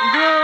Good.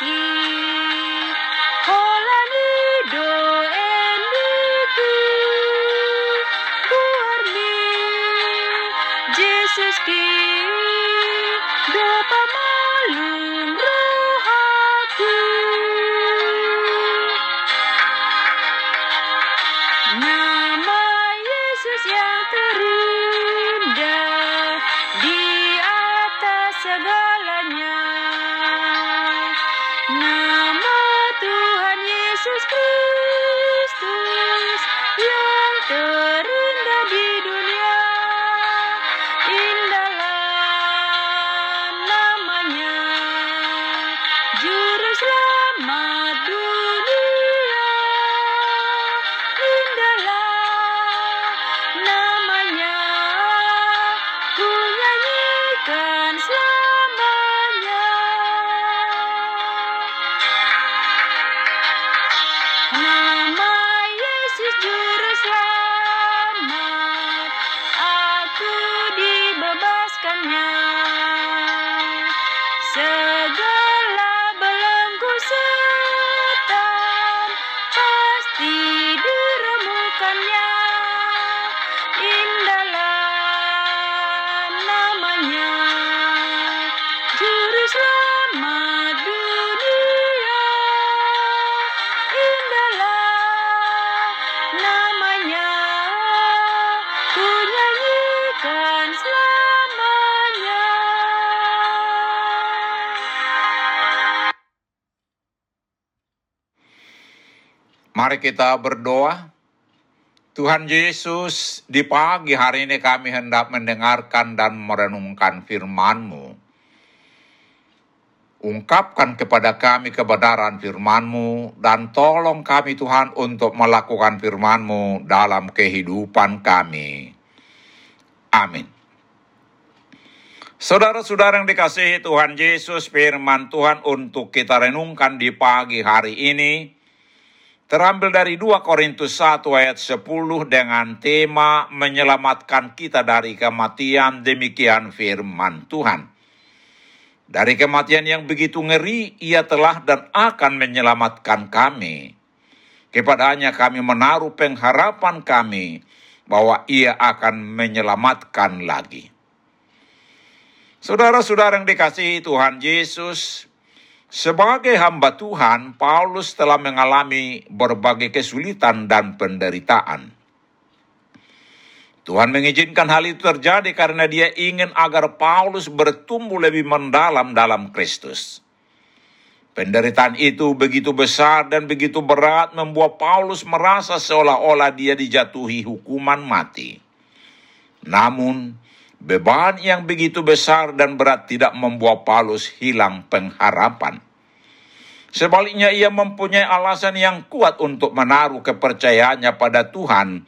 Jesus ki do pamalum Mari kita berdoa. Tuhan Yesus, di pagi hari ini kami hendak mendengarkan dan merenungkan firman-Mu. Ungkapkan kepada kami kebenaran firman-Mu dan tolong kami Tuhan untuk melakukan firman-Mu dalam kehidupan kami. Amin. Saudara-saudara yang dikasihi Tuhan Yesus, firman Tuhan untuk kita renungkan di pagi hari ini terambil dari 2 Korintus 1 ayat 10 dengan tema menyelamatkan kita dari kematian demikian firman Tuhan. Dari kematian yang begitu ngeri, ia telah dan akan menyelamatkan kami. Kepadanya kami menaruh pengharapan kami bahwa ia akan menyelamatkan lagi. Saudara-saudara yang dikasihi Tuhan Yesus, sebagai hamba Tuhan, Paulus telah mengalami berbagai kesulitan dan penderitaan. Tuhan mengizinkan hal itu terjadi karena dia ingin agar Paulus bertumbuh lebih mendalam dalam Kristus. Penderitaan itu begitu besar dan begitu berat membuat Paulus merasa seolah-olah dia dijatuhi hukuman mati. Namun, beban yang begitu besar dan berat tidak membuat Paulus hilang pengharapan. Sebaliknya ia mempunyai alasan yang kuat untuk menaruh kepercayaannya pada Tuhan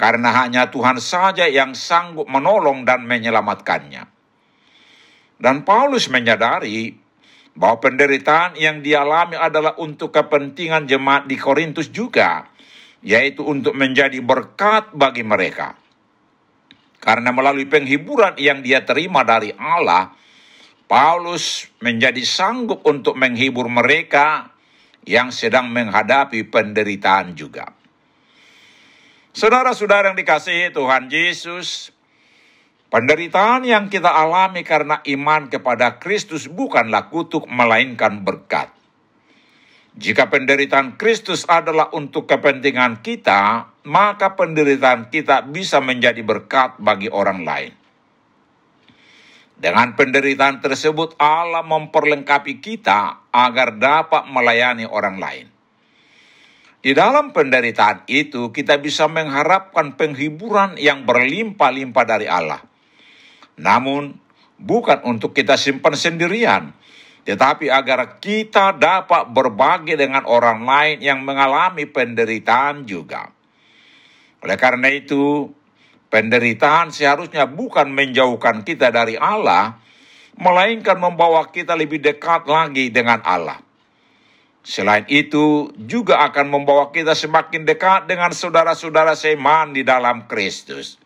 karena hanya Tuhan saja yang sanggup menolong dan menyelamatkannya. Dan Paulus menyadari bahwa penderitaan yang dialami adalah untuk kepentingan jemaat di Korintus juga, yaitu untuk menjadi berkat bagi mereka. Karena melalui penghiburan yang dia terima dari Allah, Paulus menjadi sanggup untuk menghibur mereka yang sedang menghadapi penderitaan juga. Saudara-saudara yang dikasihi Tuhan Yesus, penderitaan yang kita alami karena iman kepada Kristus bukanlah kutuk melainkan berkat. Jika penderitaan Kristus adalah untuk kepentingan kita, maka penderitaan kita bisa menjadi berkat bagi orang lain. Dengan penderitaan tersebut, Allah memperlengkapi kita agar dapat melayani orang lain. Di dalam penderitaan itu, kita bisa mengharapkan penghiburan yang berlimpah-limpah dari Allah. Namun, bukan untuk kita simpan sendirian, tetapi agar kita dapat berbagi dengan orang lain yang mengalami penderitaan juga. Oleh karena itu, penderitaan seharusnya bukan menjauhkan kita dari Allah, melainkan membawa kita lebih dekat lagi dengan Allah. Selain itu, juga akan membawa kita semakin dekat dengan saudara-saudara seiman di dalam Kristus.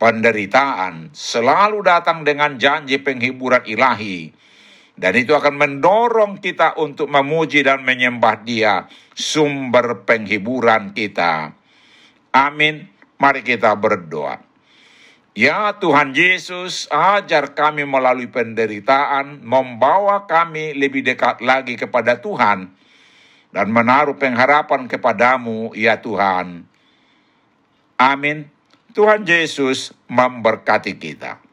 Penderitaan selalu datang dengan janji penghiburan ilahi, dan itu akan mendorong kita untuk memuji dan menyembah Dia, sumber penghiburan kita. Amin. Mari kita berdoa. Ya Tuhan Yesus, ajar kami melalui penderitaan, membawa kami lebih dekat lagi kepada Tuhan, dan menaruh pengharapan kepadamu, ya Tuhan. Amin. Tuhan Yesus memberkati kita.